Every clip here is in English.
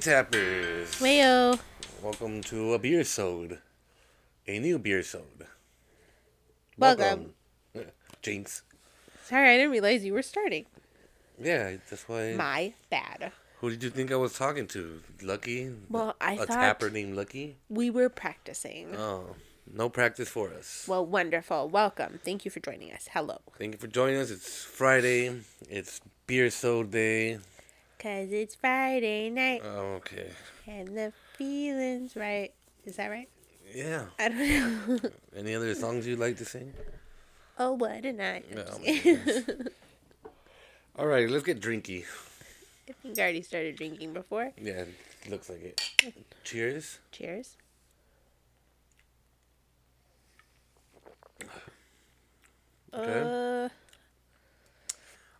Tappers! Wayo. Welcome to a beer sode, a new beer sode. Welcome. Jinx. Sorry, I didn't realize you were starting. Yeah, that's why. My bad. Who did you think I was talking to? Lucky? Well, I a thought A tapper named Lucky. we were practicing. Oh, no practice for us. Well, wonderful. Welcome. Thank you for joining us. Hello. Thank you for joining us. It's Friday. It's beer sode day. Cause it's Friday night Oh, okay. and the feeling's right. Is that right? Yeah. I don't know. Any other songs you'd like to sing? oh, what a night. I'm No, just my kidding. goodness. All right, let's get drinky. I think I already started drinking before. Yeah, looks like it. Cheers. Cheers. Okay. Uh,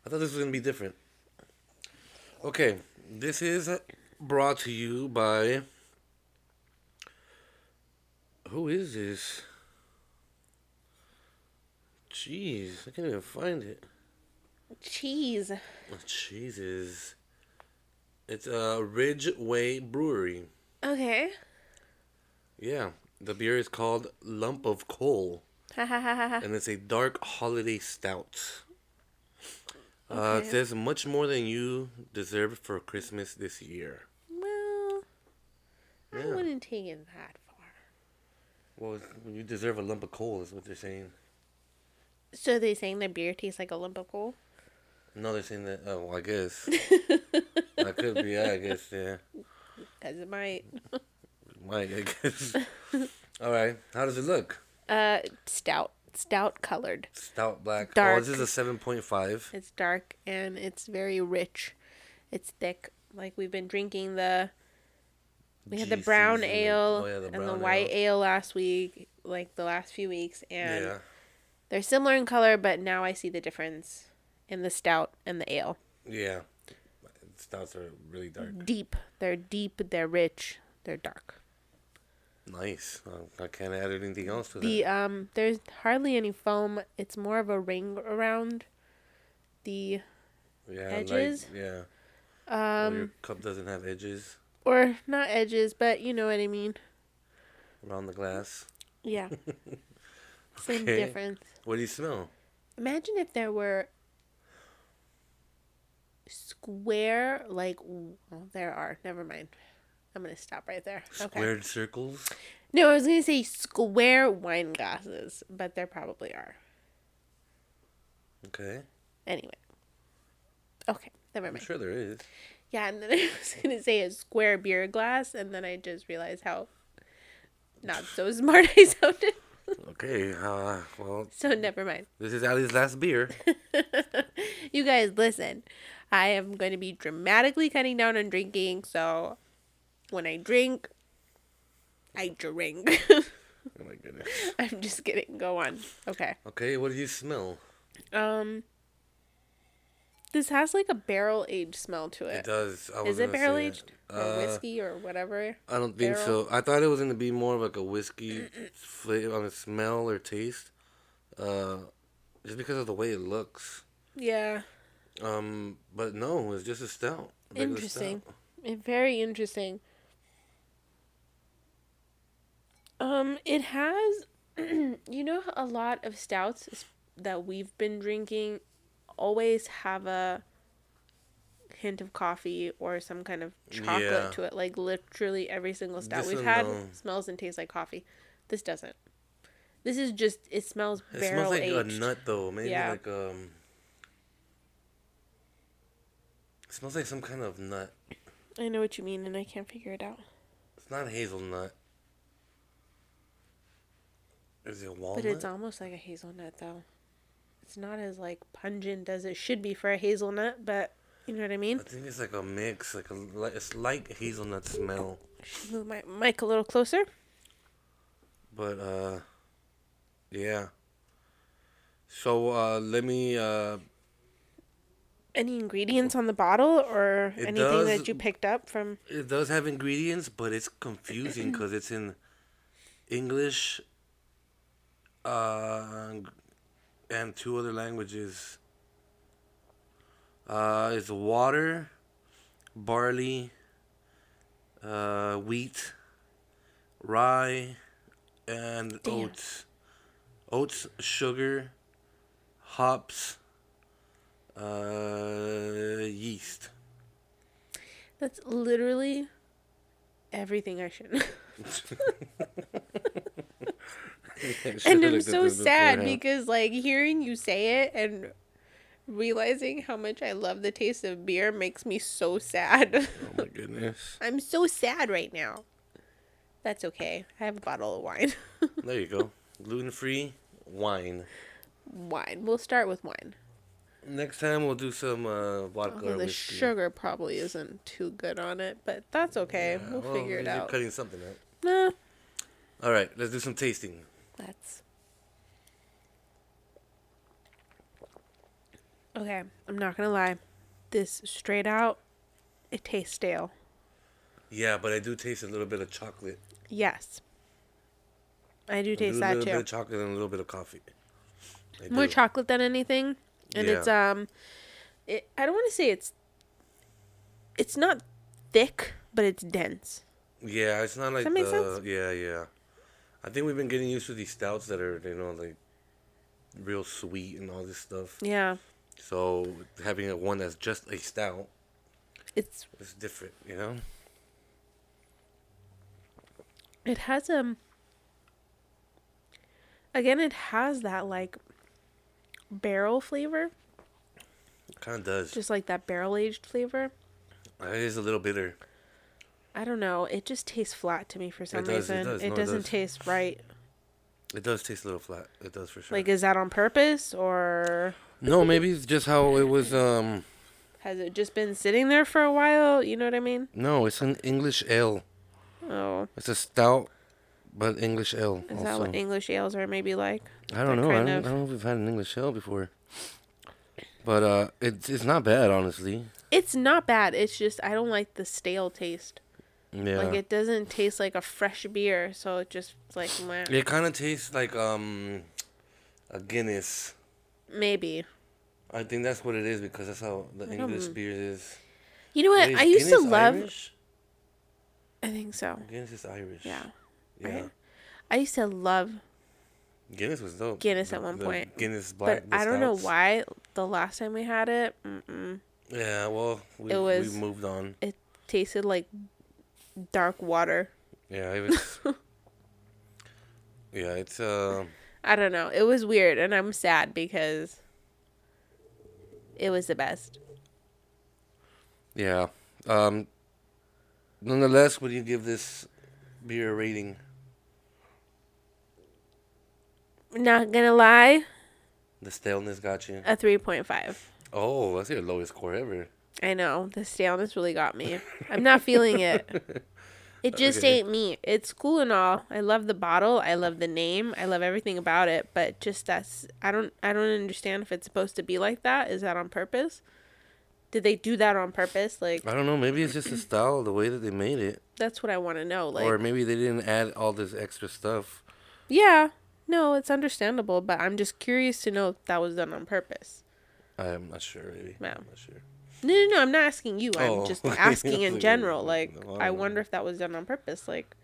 I thought this was gonna be different. Okay, this is brought to you by. Who is this? Jeez, I can't even find it. cheese. Jesus. It's a uh, Ridgeway Brewery. Okay. Yeah, the beer is called Lump of Coal, and it's a dark holiday stout. Uh, it says much more than you deserve for Christmas this year. Well, I wouldn't take it that far. Well, you deserve a lump of coal, is what they're saying. So they're saying the beer tastes like a lump of coal? No, they're saying that. Oh, well, I guess. that could be, yeah, I guess, yeah. As it might. Might, I guess. All right. How does it look? Uh, stout, stout colored. Stout black. Oh, this is a 7.5. It's dark and it's very rich. It's thick. Like we've been drinking the. We had the brown ale Oh, yeah, the and the white ale. last week, like the last few weeks, and Yeah. they're similar in color, but now I see the difference in the stout and the ale. Yeah. Stouts are really dark. Deep. They're deep. They're rich. They're dark. Nice. Uh, I can't add anything else to that. The um, there's hardly any foam. It's more of a ring around the yeah, edges? Like, yeah. Well, um, your cup doesn't have edges or not edges, but you know what I mean. around the glass. Yeah. Same Okay. difference. What do you smell? Imagine if there were square, like, well, there are. Never mind. I'm going to stop right there. Okay. Squared circles? No, I was going to say square wine glasses, but there probably are. Okay. Anyway. Okay. Never I'm mind. sure there is. Yeah, and then I was going to say a square beer glass, and then I just realized how not so smart I sounded. Okay. Uh, well, So never mind. this is Ali's last beer. you guys listen i am going to be dramatically cutting down on drinking so when i drink i drink Oh my goodness. i'm just kidding go on okay Okay, what do you smell? um this has like a barrel aged smell to It it does. I was is it barrel aged or Uh, whiskey or whatever I don't think barrel? so. I thought it was gonna be more of like a whiskey flavor on the smell or taste, uh, just because of the way it looks. yeah Um, but no, it's just a stout. a Interesting. stout. Very interesting um it has you know a lot of stouts that we've been drinking always have a hint of coffee or some kind of chocolate Yeah. to it like literally every single stout This we've had no. smells and tastes like coffee this doesn't this is just it smells It barrel smells like aged a nut though. Maybe Yeah. like um. It smells like some kind of nut. i know what you mean and i can't figure it out It's not hazelnut. Is it walnut? But it's almost like a hazelnut, though. It's not as like pungent as it should be for a hazelnut, but you know what I mean. I think it's like a mix, like a it's like hazelnut smell, Should move my mic a little closer. but uh, yeah. So uh, let me uh, Any ingredients on the bottle or It anything does- that you picked up from? It does have ingredients, but it's confusing because it's in English uh, and two other languages. Uh, it's water, barley, uh, wheat, rye, and Damn. oats. Oats, sugar, hops, uh, yeast. That's literally everything I should. and I'm so sad because like hearing you say it and realizing how much I love the taste of beer makes me so sad. Oh my goodness. I'm so sad right now. That's okay. I have a bottle of wine. There you go. Gluten free wine. wine. We'll start with wine. Next time we'll do some uh, vodka or the whiskey. sugar probably isn't too good on it, but that's okay. Yeah, we'll well, figure it you're out. cutting something out. Nah, All right, let's do some tasting. Let's. Okay, I'm not gonna lie. This straight out, it tastes stale. Yeah, but I do taste a little bit of chocolate. Yes. I do taste a that little bit too. of chocolate and a little bit of coffee. I More do. chocolate than anything, and Yeah. it's um, it. I don't want to say it's. It's not thick, but it's dense. Yeah, it's not like that make the sense? yeah, yeah. I think we've been getting used to these stouts that are you know like real sweet and all this stuff. Yeah, So having a one that's just a stout it's is different, you know. it has um. Again, it has that like barrel flavor, Kind of does. just like that barrel aged flavor. it is a little bitter. I don't know. It just tastes flat to me for some does, it reason. does. It No, doesn't does. taste right. It does taste a little flat. It does for sure. Like, is that on purpose or no, maybe it's just how it was. Um, has it just been sitting there for a while? You know what I mean? no, it's an English ale. Oh, It's a stout, but English ale. is also. that what English ales are maybe like? I don't that know. I don't, of- I don't know if we've had an English ale before. But uh, it's it's not bad, honestly. It's not bad. It's just I don't like the stale taste. Yeah. Like it doesn't taste like a fresh beer, so it just like meh. It kind of tastes like um, a Guinness. maybe. I think that's what it is because that's how the I English don't- beer is. You know what? Is I used to love. Irish? I think so. Guinness is Irish. Yeah. Yeah. right? I used to love Guinness was dope. Guinness The- at one point. Guinness black. but I don't know why the last time we had it, mm-mm, Yeah, well, we It was- we moved on. It tasted like dark water. Yeah, it was. yeah, it's uh. I don't know. It was weird, and I'm sad because it was the best. Yeah. Um. Nonetheless, would you give this beer a rating? Not gonna lie, The staleness got you. a 3.5. Oh, that's your lowest score ever. I know the staleness really got me. I'm not feeling it. It just ain't me. It's cool and all. I love the bottle. I love the name. I love everything about it. But just that's I don't I don't understand if it's supposed to be like that. Is that on purpose? Did they do that on purpose? Like I don't know. Maybe it's just the style, the way that they made it, that's what I want to know. Like or maybe they didn't add all this extra stuff. yeah, no, it's understandable. But I'm just curious to know if that was done on purpose. I'm not sure. Maybe. No. I'm not sure. No, no, no. I'm not asking you. Oh. I'm just asking in general. Like no, I I know. wonder if that was done on purpose. Like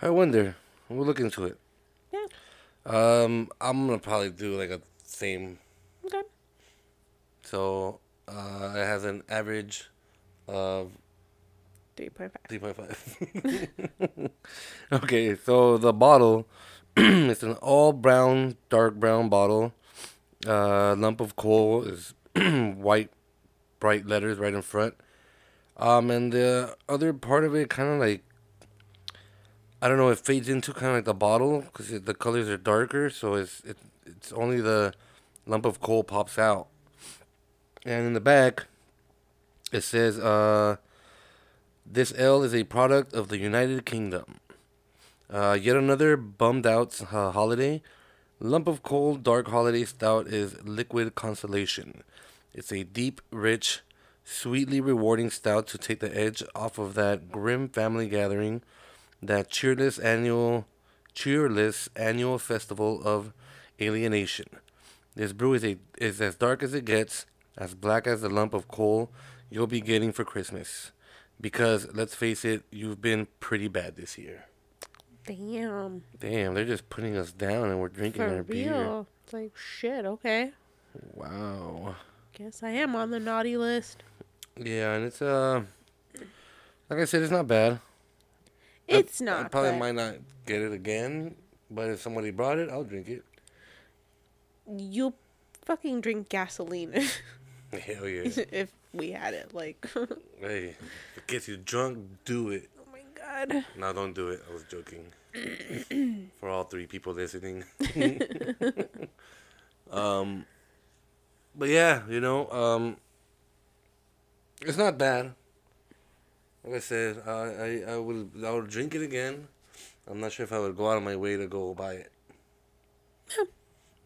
I wonder. We'll look into it. yeah, Um, I'm gonna probably do like a same. okay. So, uh, it has an average of Three point five. 3.5. okay, so the bottle, it's an all brown, dark brown bottle. Uh, lump of coal is white, bright letters right in front. Um, and the other part of it kind of like, I don't know, it fades into kind of like the bottle because the colors are darker, so it's it, it's only the lump of coal pops out. And in the back, it says, uh, this ale is a product of the United Kingdom. Uh, yet another bummed out uh, holiday. Lump of coal dark holiday stout is liquid consolation. It's a deep, rich, sweetly rewarding stout to take the edge off of that grim family gathering, that cheerless annual, cheerless annual festival of alienation. This brew is a is as dark as it gets, as black as the lump of coal you'll be getting for Christmas. Because let's face it, you've been pretty bad this year. Damn. Damn, they're just putting us down and we're drinking For our beer. real. It's like shit, okay. Wow. Guess I am on the naughty list. Yeah, and it's uh, like I said, it's not bad. It's I not. probably but might not get it again, but if somebody brought it, I'll drink it. You'll fucking drink gasoline Hell yeah. if we had it. Like, hey, if it gets you drunk, do it. Oh my god. No, don't do it. I was joking. For all three people listening. um, but yeah, you know, um, it's not bad. Like I said, I I I will I will drink it again. I'm not sure if I would go out of my way to go buy it.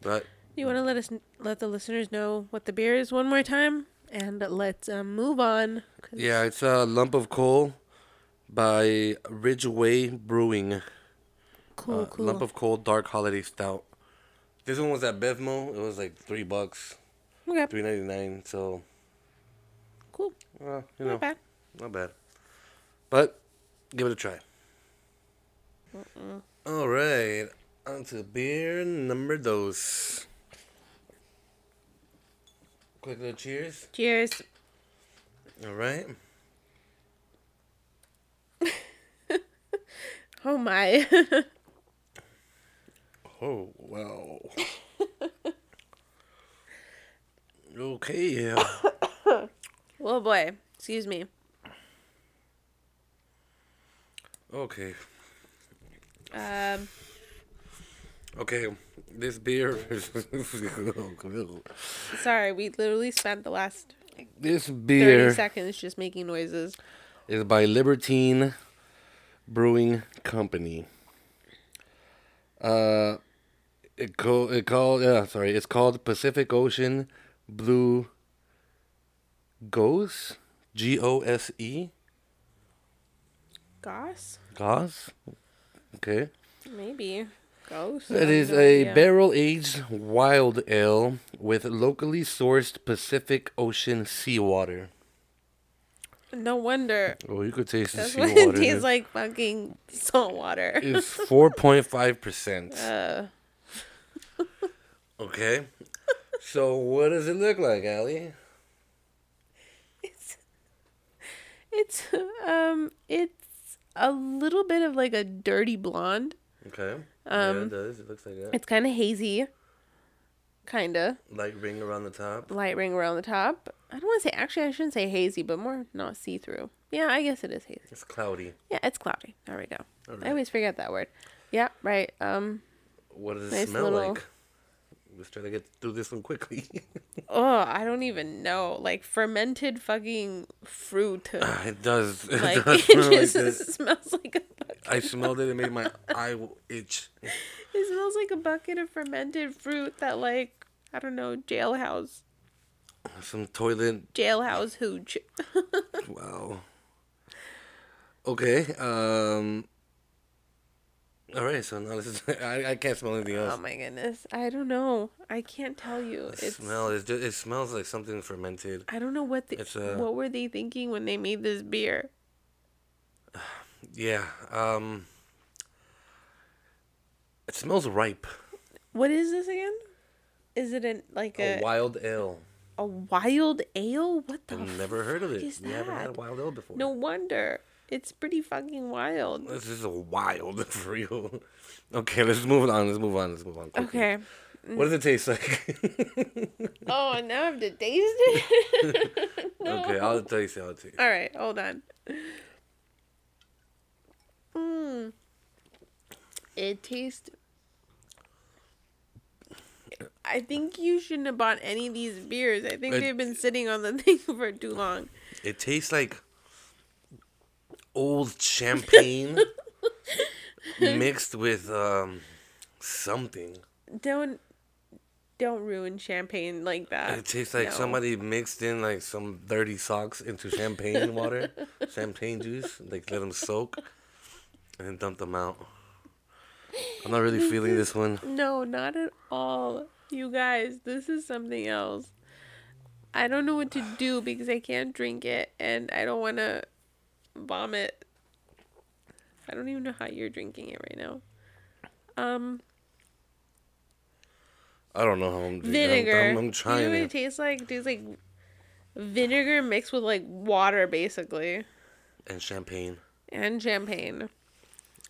But You want to let us let the listeners know what the beer is one more time, and let's um, move on. yeah, it's a lump of coal by Ridgeway Brewing. Cool, Uh, cool. Lump of coal dark holiday stout. This one was at Bevmo. It was like three bucks, okay, three ninety nine. So, cool. you know, Not bad. not bad. But give it a try. All right, on to beer number dos. Quick little cheers. Cheers. All right. Oh my. Oh wow. Okay. Yeah. oh boy. Excuse me. Okay. Um. Okay. This beer is Sorry, we literally spent the last this thirty beer seconds just making noises. is by Libertine Brewing Company. Uh, it co- it called yeah sorry it's called Pacific Ocean Blue Gose G O S E Goss? Gose okay Maybe. Ghost? it is a barrel aged wild ale with locally sourced Pacific Ocean seawater. No wonder. Oh, you could taste the That's what seawater. it tastes like fucking salt water. It's four point five percent. Uh, Okay. So what does it look like, Allie? it's it's um it's a little bit of like a dirty blonde. Okay. Um, yeah, it does. It looks like that. It's kind of hazy. Kinda Light ring around the top. light ring around the top. I don't want to say actually I shouldn't say hazy, but more not see through. Yeah, I guess it is hazy. It's cloudy. Yeah, it's cloudy. There we go. All I always forget that word. Yeah, right. Um. What does it Nice smell little- like? Let's try to get through this one quickly. Oh, I don't even know. Like fermented fucking fruit. it does. It Like does it smell like just smells like a bucket. I smelled it. It made my eye itch. It smells like a bucket of fermented fruit that like I don't know jailhouse Some toilet. jailhouse hooch. Wow. Okay. Um. All right. So now this is. I, I can't smell anything else. oh my goodness, I don't know. I can't tell you. The It's smell is just, it smells like something fermented. I don't know what the, It's, uh, what were they thinking when they made this beer. Yeah. Um. It smells ripe. What is this again? Is it an like A a wild ale. a wild ale? What the? I've never heard of it. is We haven't had a wild ale before. No wonder. It's pretty fucking wild. This is wild for real. Okay, let's move on. Let's move on. Let's move on. quickly. Okay. What does it taste like? Oh, and now I have to taste it. no. Okay, I'll taste it. I'll taste. it. All right, hold on. Mm. It tastes. I think you shouldn't have bought any of these beers. I think It- they've been sitting on the thing for too long. It tastes like old champagne mixed with um something. Don't don't ruin champagne like that. It tastes like No. somebody mixed in like some dirty socks into champagne water, champagne juice, like let them soak, and then dump them out. I'm not really feeling this one. No, not at all. You guys, this is something else. I don't know what to do because I can't drink it and I don't want to vomit. I don't even know how you're drinking it right now. Um, I don't know how I'm drinking. vinegar. I'm, I'm, I'm You know trying what it tastes like? It tastes like vinegar mixed with like water, basically, And champagne. and champagne.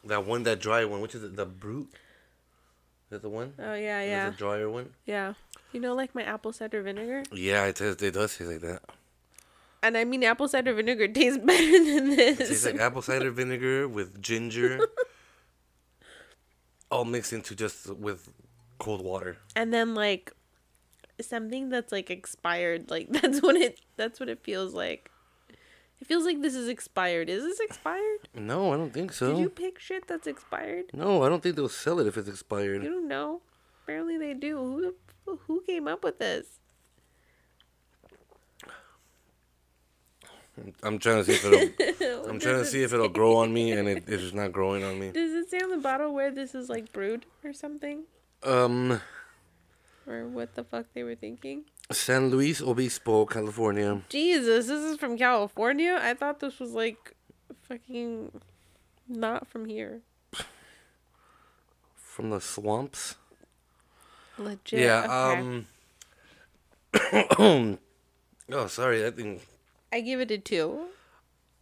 That one, that dry one, which is it? The Brut? Is that the one? Oh yeah, yeah, the drier one? yeah. You know, like my apple cider vinegar. Yeah, it, tastes, it does taste like that. And I mean, apple cider vinegar tastes better than this. It tastes like apple cider vinegar with ginger, all mixed into just with cold water. and then like something that's like expired. Like that's what it. That's what it feels like. It feels like this is expired. Is this expired? No, I don't think so. Did you pick shit that's expired? No, I don't think they'll sell it if it's expired. You don't know. Apparently they do. Who who came up with this? I'm trying to see if it'll. I'm trying to see if it'll grow on me, and it, it's not growing on me. Does it say on the bottle where this is like brewed or something? Um, Or what the fuck they were thinking? San Luis Obispo, California. Jesus, this is from California? I thought this was like fucking not from here. From the swamps. Legit. Yeah. okay. Um. oh, sorry. I think I give it a two.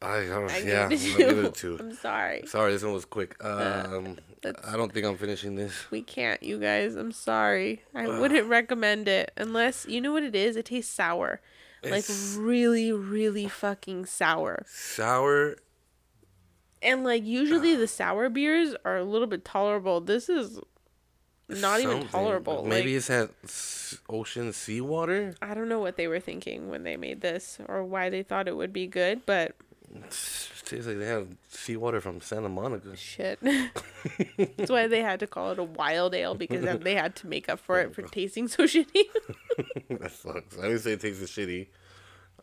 I. Oh, I yeah. give it a two. give it a two. I'm sorry. Sorry, this one was quick. Um, that's- I don't think I'm finishing this. We can't, you guys. I'm sorry. I wouldn't recommend it unless you know what it is. It tastes sour, like really, really fucking sour. sour. And like usually the sour beers are a little bit tolerable. This is not even tolerable. Maybe like, it's that s- ocean seawater. I don't know what they were thinking when they made this or why they thought it would be good, but it Tastes like they have seawater from Santa Monica. shit. That's why they had to call it a wild ale because then they had to make up for it for tasting so shitty. that sucks. I didn't say it tasted shitty.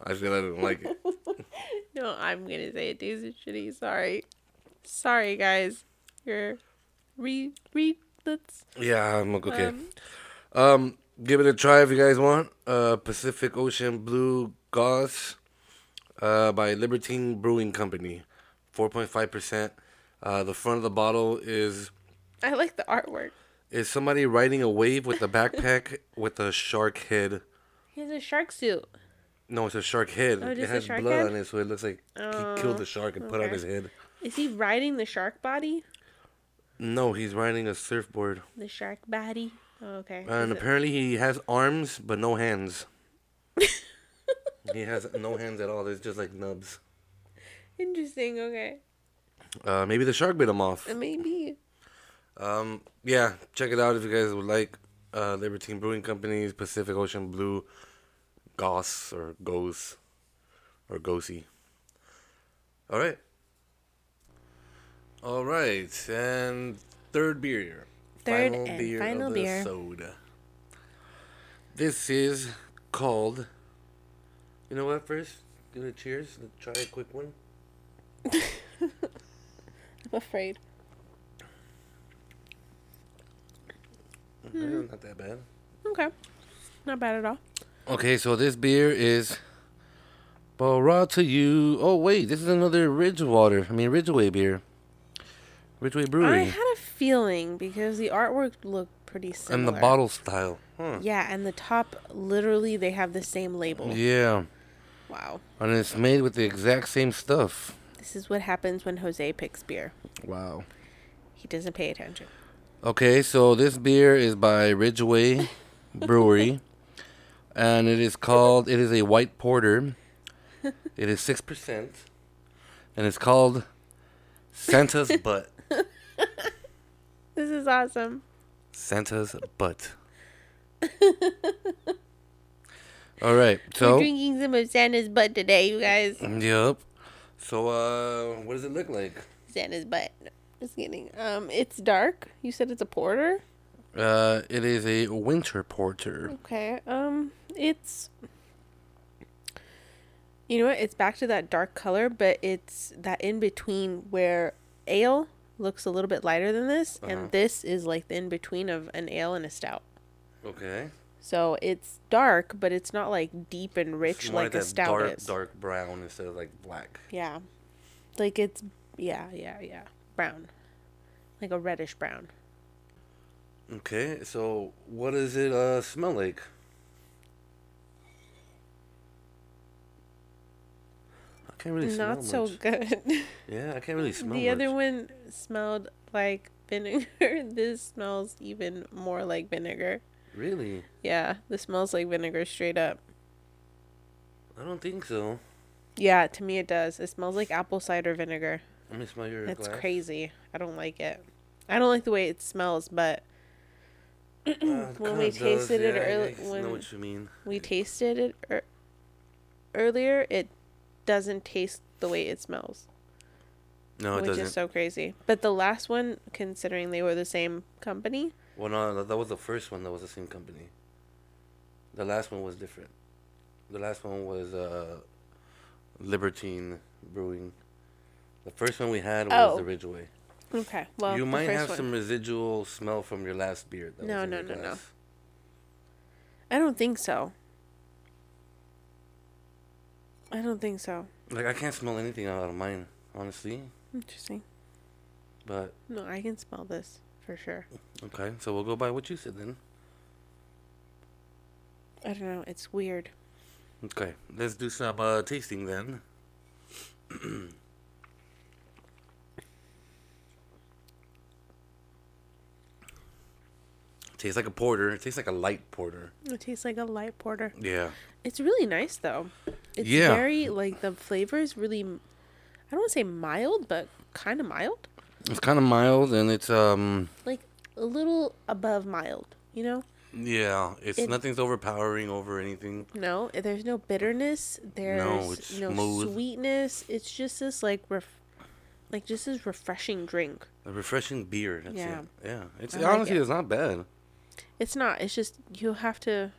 I said I didn't like it. no, I'm gonna say it tasted shitty. Sorry, sorry guys. You're re re. Yeah, I'm okay. um, Um, give it a try if you guys want. Uh, Pacific Ocean Blue Goss, uh, by Libertine Brewing Company, four point five percent. Uh, the front of the bottle is I like the artwork. is somebody riding a wave with a backpack with a shark head. He has a shark suit. No, it's a shark head. Oh, it has blood head? on it, so it looks like Oh, he killed the shark and put on his head. Is he riding the shark body? No, he's riding a surfboard, The shark body. Oh, okay. and Is it- apparently he has arms but no hands. he has no hands at all. There's just like nubs. Interesting. Okay. Uh, maybe the shark bit him off. Uh, Maybe. Um, yeah, check it out if you guys would like. Uh, Libertine Brewing Company's Pacific Ocean Blue Goss or Goes or Gosi. All right. All right, and third beer. Third and final of beer. the soda. This is called. You know what? First, give it a cheers. Let's try a quick one. I'm afraid. Mm, Not that bad. Okay. Not bad at all. Okay, so this beer is brought to you. Oh wait, this is another Ridgewater. I mean Ridgeway beer. Ridgeway Brewery. I had a feeling because the artwork looked pretty similar. and the bottle style. Huh. Yeah, and the top, literally, they have the same label. Yeah, Wow. and it's made with the exact same stuff. This is what happens when Jose picks beer. Wow. He doesn't pay attention. Okay, so this beer is by Ridgeway Brewery, and it is called. It is a white porter. It is six percent, and it's called Santa's Butt. This is awesome. Santa's butt. All right, so We're drinking some of Santa's butt today, you guys. yep. So uh, what does it look like? Santa's butt. Just kidding. Um, it's dark. You said it's a porter. Uh, it is a winter porter. Okay. Um, it's. You know what? It's back to that dark color, but it's that in between where ale looks a little bit lighter than this, Uh-huh. and this is like the in between of an ale and a stout. Okay. So it's dark, but it's not like deep and rich more like a stout dark, is. dark brown instead of like black. Yeah. Like it's yeah, yeah, yeah. Brown. Like a reddish brown. Okay, so what does it uh, smell like? Can't really smell Not so much. good. Yeah, I can't really smell it. the other much. one smelled like vinegar. this smells even more like vinegar. Really? Yeah, this smells like vinegar straight up. I don't think so. Yeah, to me it does. It smells like apple cider vinegar. Let me smell your It's glass. crazy. I don't like it. I don't like the way it smells, but Uh, it when we does, tasted it yeah, I early, guess I know when what you mean. we tasted it er- earlier, it doesn't taste the way it smells, No, it which doesn't. is so crazy. But the last one, considering they were the same company, Well, no, that- was the first one. That was the same company. The last one was different. The last one was uh, Libertine Brewing. The first one we had was Oh. the Ridgeway. okay. Well, you might have one. some residual smell from your last beer. That No, no, no, no. I don't think so. I don't think so. Like I can't smell anything out of mine, honestly. Interesting. But No, I can smell this for sure. okay, so we'll go by what you said then. I don't know. It's weird. Okay, let's do some uh, tasting then. Tastes like a porter. It tastes like a light porter. It tastes like a light porter. Yeah. It's really nice though. It's Yeah. very like the flavor is really I don't want to say mild, but kind of mild. It's kind of mild and it's um Like a little above mild, you know? yeah, it's It- nothing's overpowering over anything. No, there's no bitterness. There's it's no sweetness. It's just this like ref- like just this refreshing drink. A refreshing beer. That's Yeah. it. Yeah. It's I like honestly it. it's not bad. It's not. It's just you have to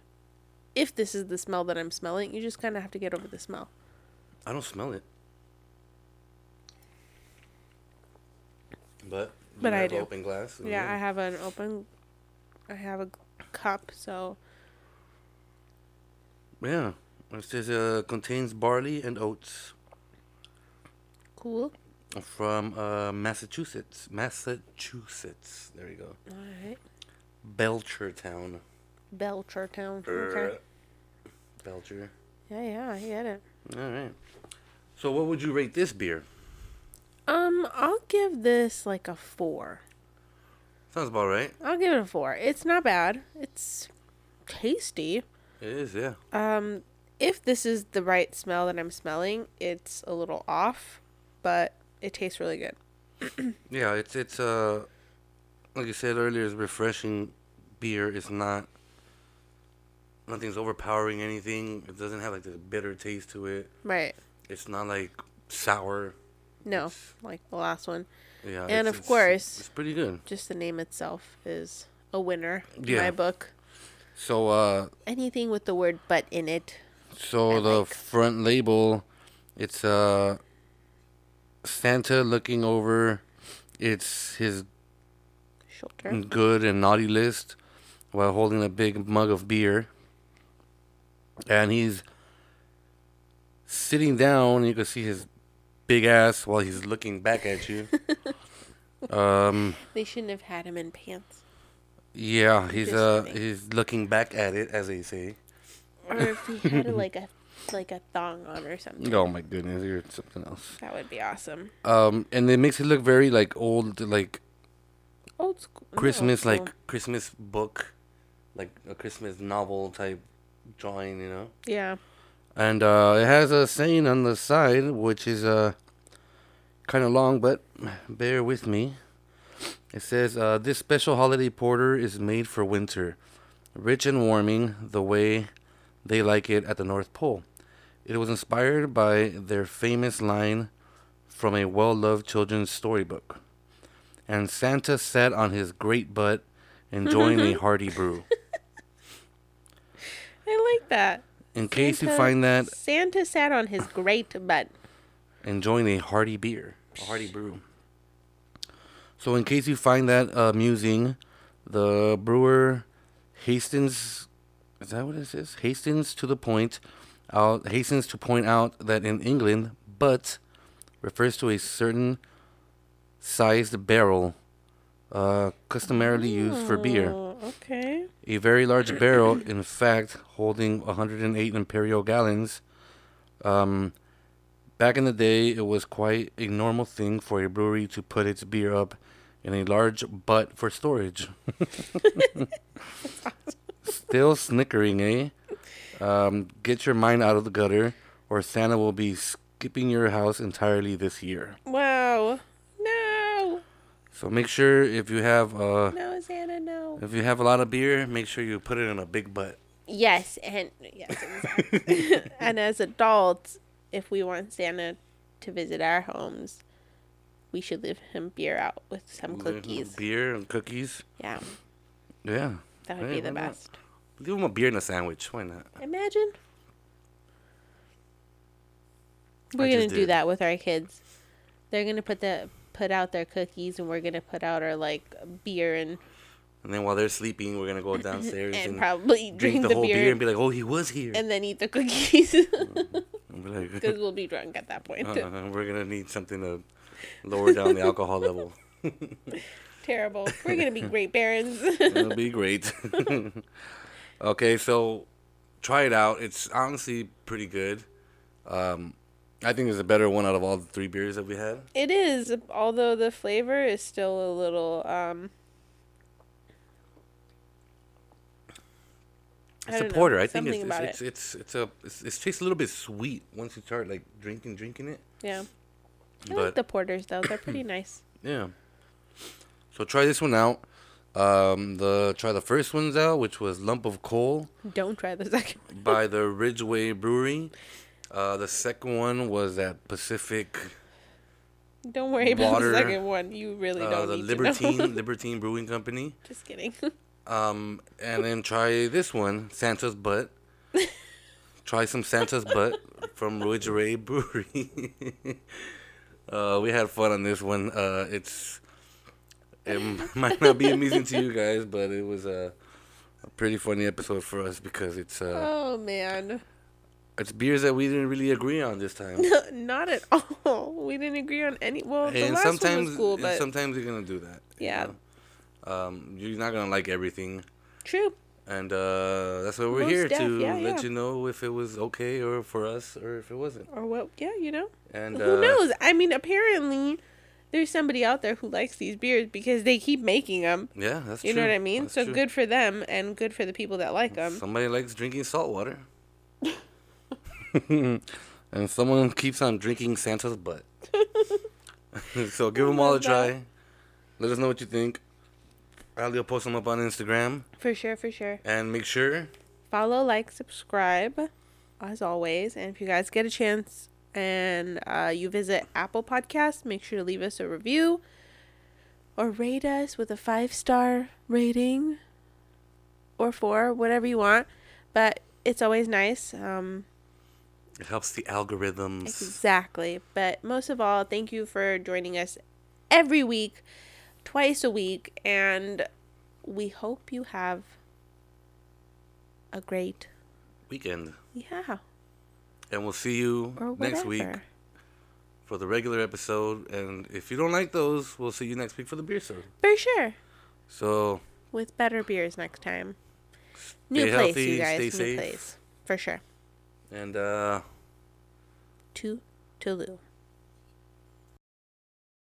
if this is the smell that I'm smelling, you just kind of have to get over the smell. I don't smell it. But But I have do. Open glass. Yeah, I have an open I have a cup, so Yeah. It says uh, contains barley and oats cool. from uh, Massachusetts. Massachusetts. There you go. All right. Belchertown. Belchertown. Okay. Belcher. Yeah, yeah, I get it. All right. So, what would you rate this beer? Um, I'll give this like a four. Sounds about right. I'll give it a four. It's not bad. It's tasty. It is, yeah. Um, if this is the right smell that I'm smelling, it's a little off, but it tastes really good. Yeah, it's it's uh, like you said earlier, it's refreshing beer. It's not. Nothing's overpowering anything. It doesn't have like this bitter taste to it. Right. It's not like sour. No, It's- like the last one. Yeah. And of course- it's pretty good. Just the name itself is a winner in Yeah. my book. So uh, Anything with the word "but" in it. so I the like. front label, it's uh, Santa looking over, it's his Shoulder. good and naughty list while holding a big mug of beer. And he's sitting down, you can see his big ass while he's looking back at you. um, They shouldn't have had him in pants. yeah, he's uh he's looking back at it as they say. Or if he had like a like a thong on or something. Oh my goodness, you're something else. That would be awesome. Um, and it makes it look very like old, like Old school. not old Christmas, school. like Christmas book, like a Christmas novel type drawing, you know. Yeah. And uh, it has a saying on the side, which is uh, kind of long, but bear with me. It says, uh, This special holiday porter is made for winter, rich and warming the way they like it at the North Pole. It was inspired by their famous line from a well loved children's storybook. And Santa sat on his great butt enjoying a hearty brew. I like that. In case you find that Santa sat on his great butt. enjoying a hearty beer, a hearty brew. So, in case you find that amusing, the brewer hastens. Is that what it says? Hastens to the point. Out hastens to point out that in England, but refers to a certain sized barrel uh, customarily used for beer. Okay. A very large barrel, in fact, holding 108 imperial gallons. Um, back in the day, it was quite a normal thing for a brewery to put its beer up in a large butt for storage. Still snickering, eh? Um, get your mind out of the gutter, or Santa will be skipping your house entirely this year. Wow. No. So make sure if you have uh, No, Santa, no. If you have a lot of beer, make sure you put it in a big butt. Yes, and yes, exactly. and as adults, if we want Santa to visit our homes, we should leave him beer out with some cookies. Beer and cookies. Yeah, Yeah. that would Hey, be the why not? best. Leave him a beer and a sandwich. Why not? Imagine. We're gonna do did. that with our kids. They're gonna put the put out their cookies, and we're gonna put out our like beer and And then while they're sleeping, we're gonna go downstairs and and, probably drink drink the, the, whole beer. beer, and be like, "Oh, he was here." and then eat the cookies And be like, because we'll be drunk at that point. uh, we're gonna need something to lower down the alcohol level. Terrible. We're gonna be great parents. It'll be great. okay, so try it out. It's honestly pretty good. Um, I think it's a better one out of all the three beers that we had. It is, although the flavor is still a little um I It's a don't know, porter. I think it's about it's, it's it's a it's, it tastes a little bit sweet once you start like drinking drinking it. Yeah. I But like the porters though. They're pretty nice. yeah. So try this one out. Um, the try the first ones out, which was Lump of Coal Don't try the second. by the Ridgeway Brewery. Uh, the second one was at Pacific, Don't worry about the second one. You really uh, don't the need Libertine. Libertine Brewing Company. Just kidding. Um, and then try this one, Santa's Butt. try some Santa's Butt from Ridgeway Brewery. uh, we had fun on this one. Uh, it's it might not be amusing to you guys, but it was a, a pretty funny episode for us because it's uh, oh man. it's beers that we didn't really agree on this time. Not at all. We didn't agree on any well the and last one sometimes, was cool, and but sometimes you're gonna do that. you Yeah. know? Um, you're not gonna like everything. true. And uh, that's why we're Most here def, to yeah, let yeah. you know if it was okay or for us or if it wasn't. Or what yeah, you know. And Who uh, knows? I mean, apparently, there's somebody out there who likes these beers because they keep making them. Yeah, that's You true. know what I mean? That's so true. good for them and good for the people that like them. Somebody likes drinking salt water. and someone keeps on drinking Santa's butt. so give them all a try. Let us know what you think. Will post them up on Instagram. For sure, for sure. And make sure Follow, like, subscribe, as always. And if you guys get a chance and uh, you visit Apple Podcasts, make sure to leave us a review or rate us with a five star rating or four, whatever you want. But it's always nice. Um, it helps the algorithms. Exactly. But most of all, thank you for joining us every week, twice a week, and we hope you have a great Weekend. yeah And we'll see you next week for the regular episode. And if you don't like those, we'll see you next week for the beer show. For sure. So With better beers next time. New place, healthy, you guys. stay New safe. place. For sure. and uh To Tulu.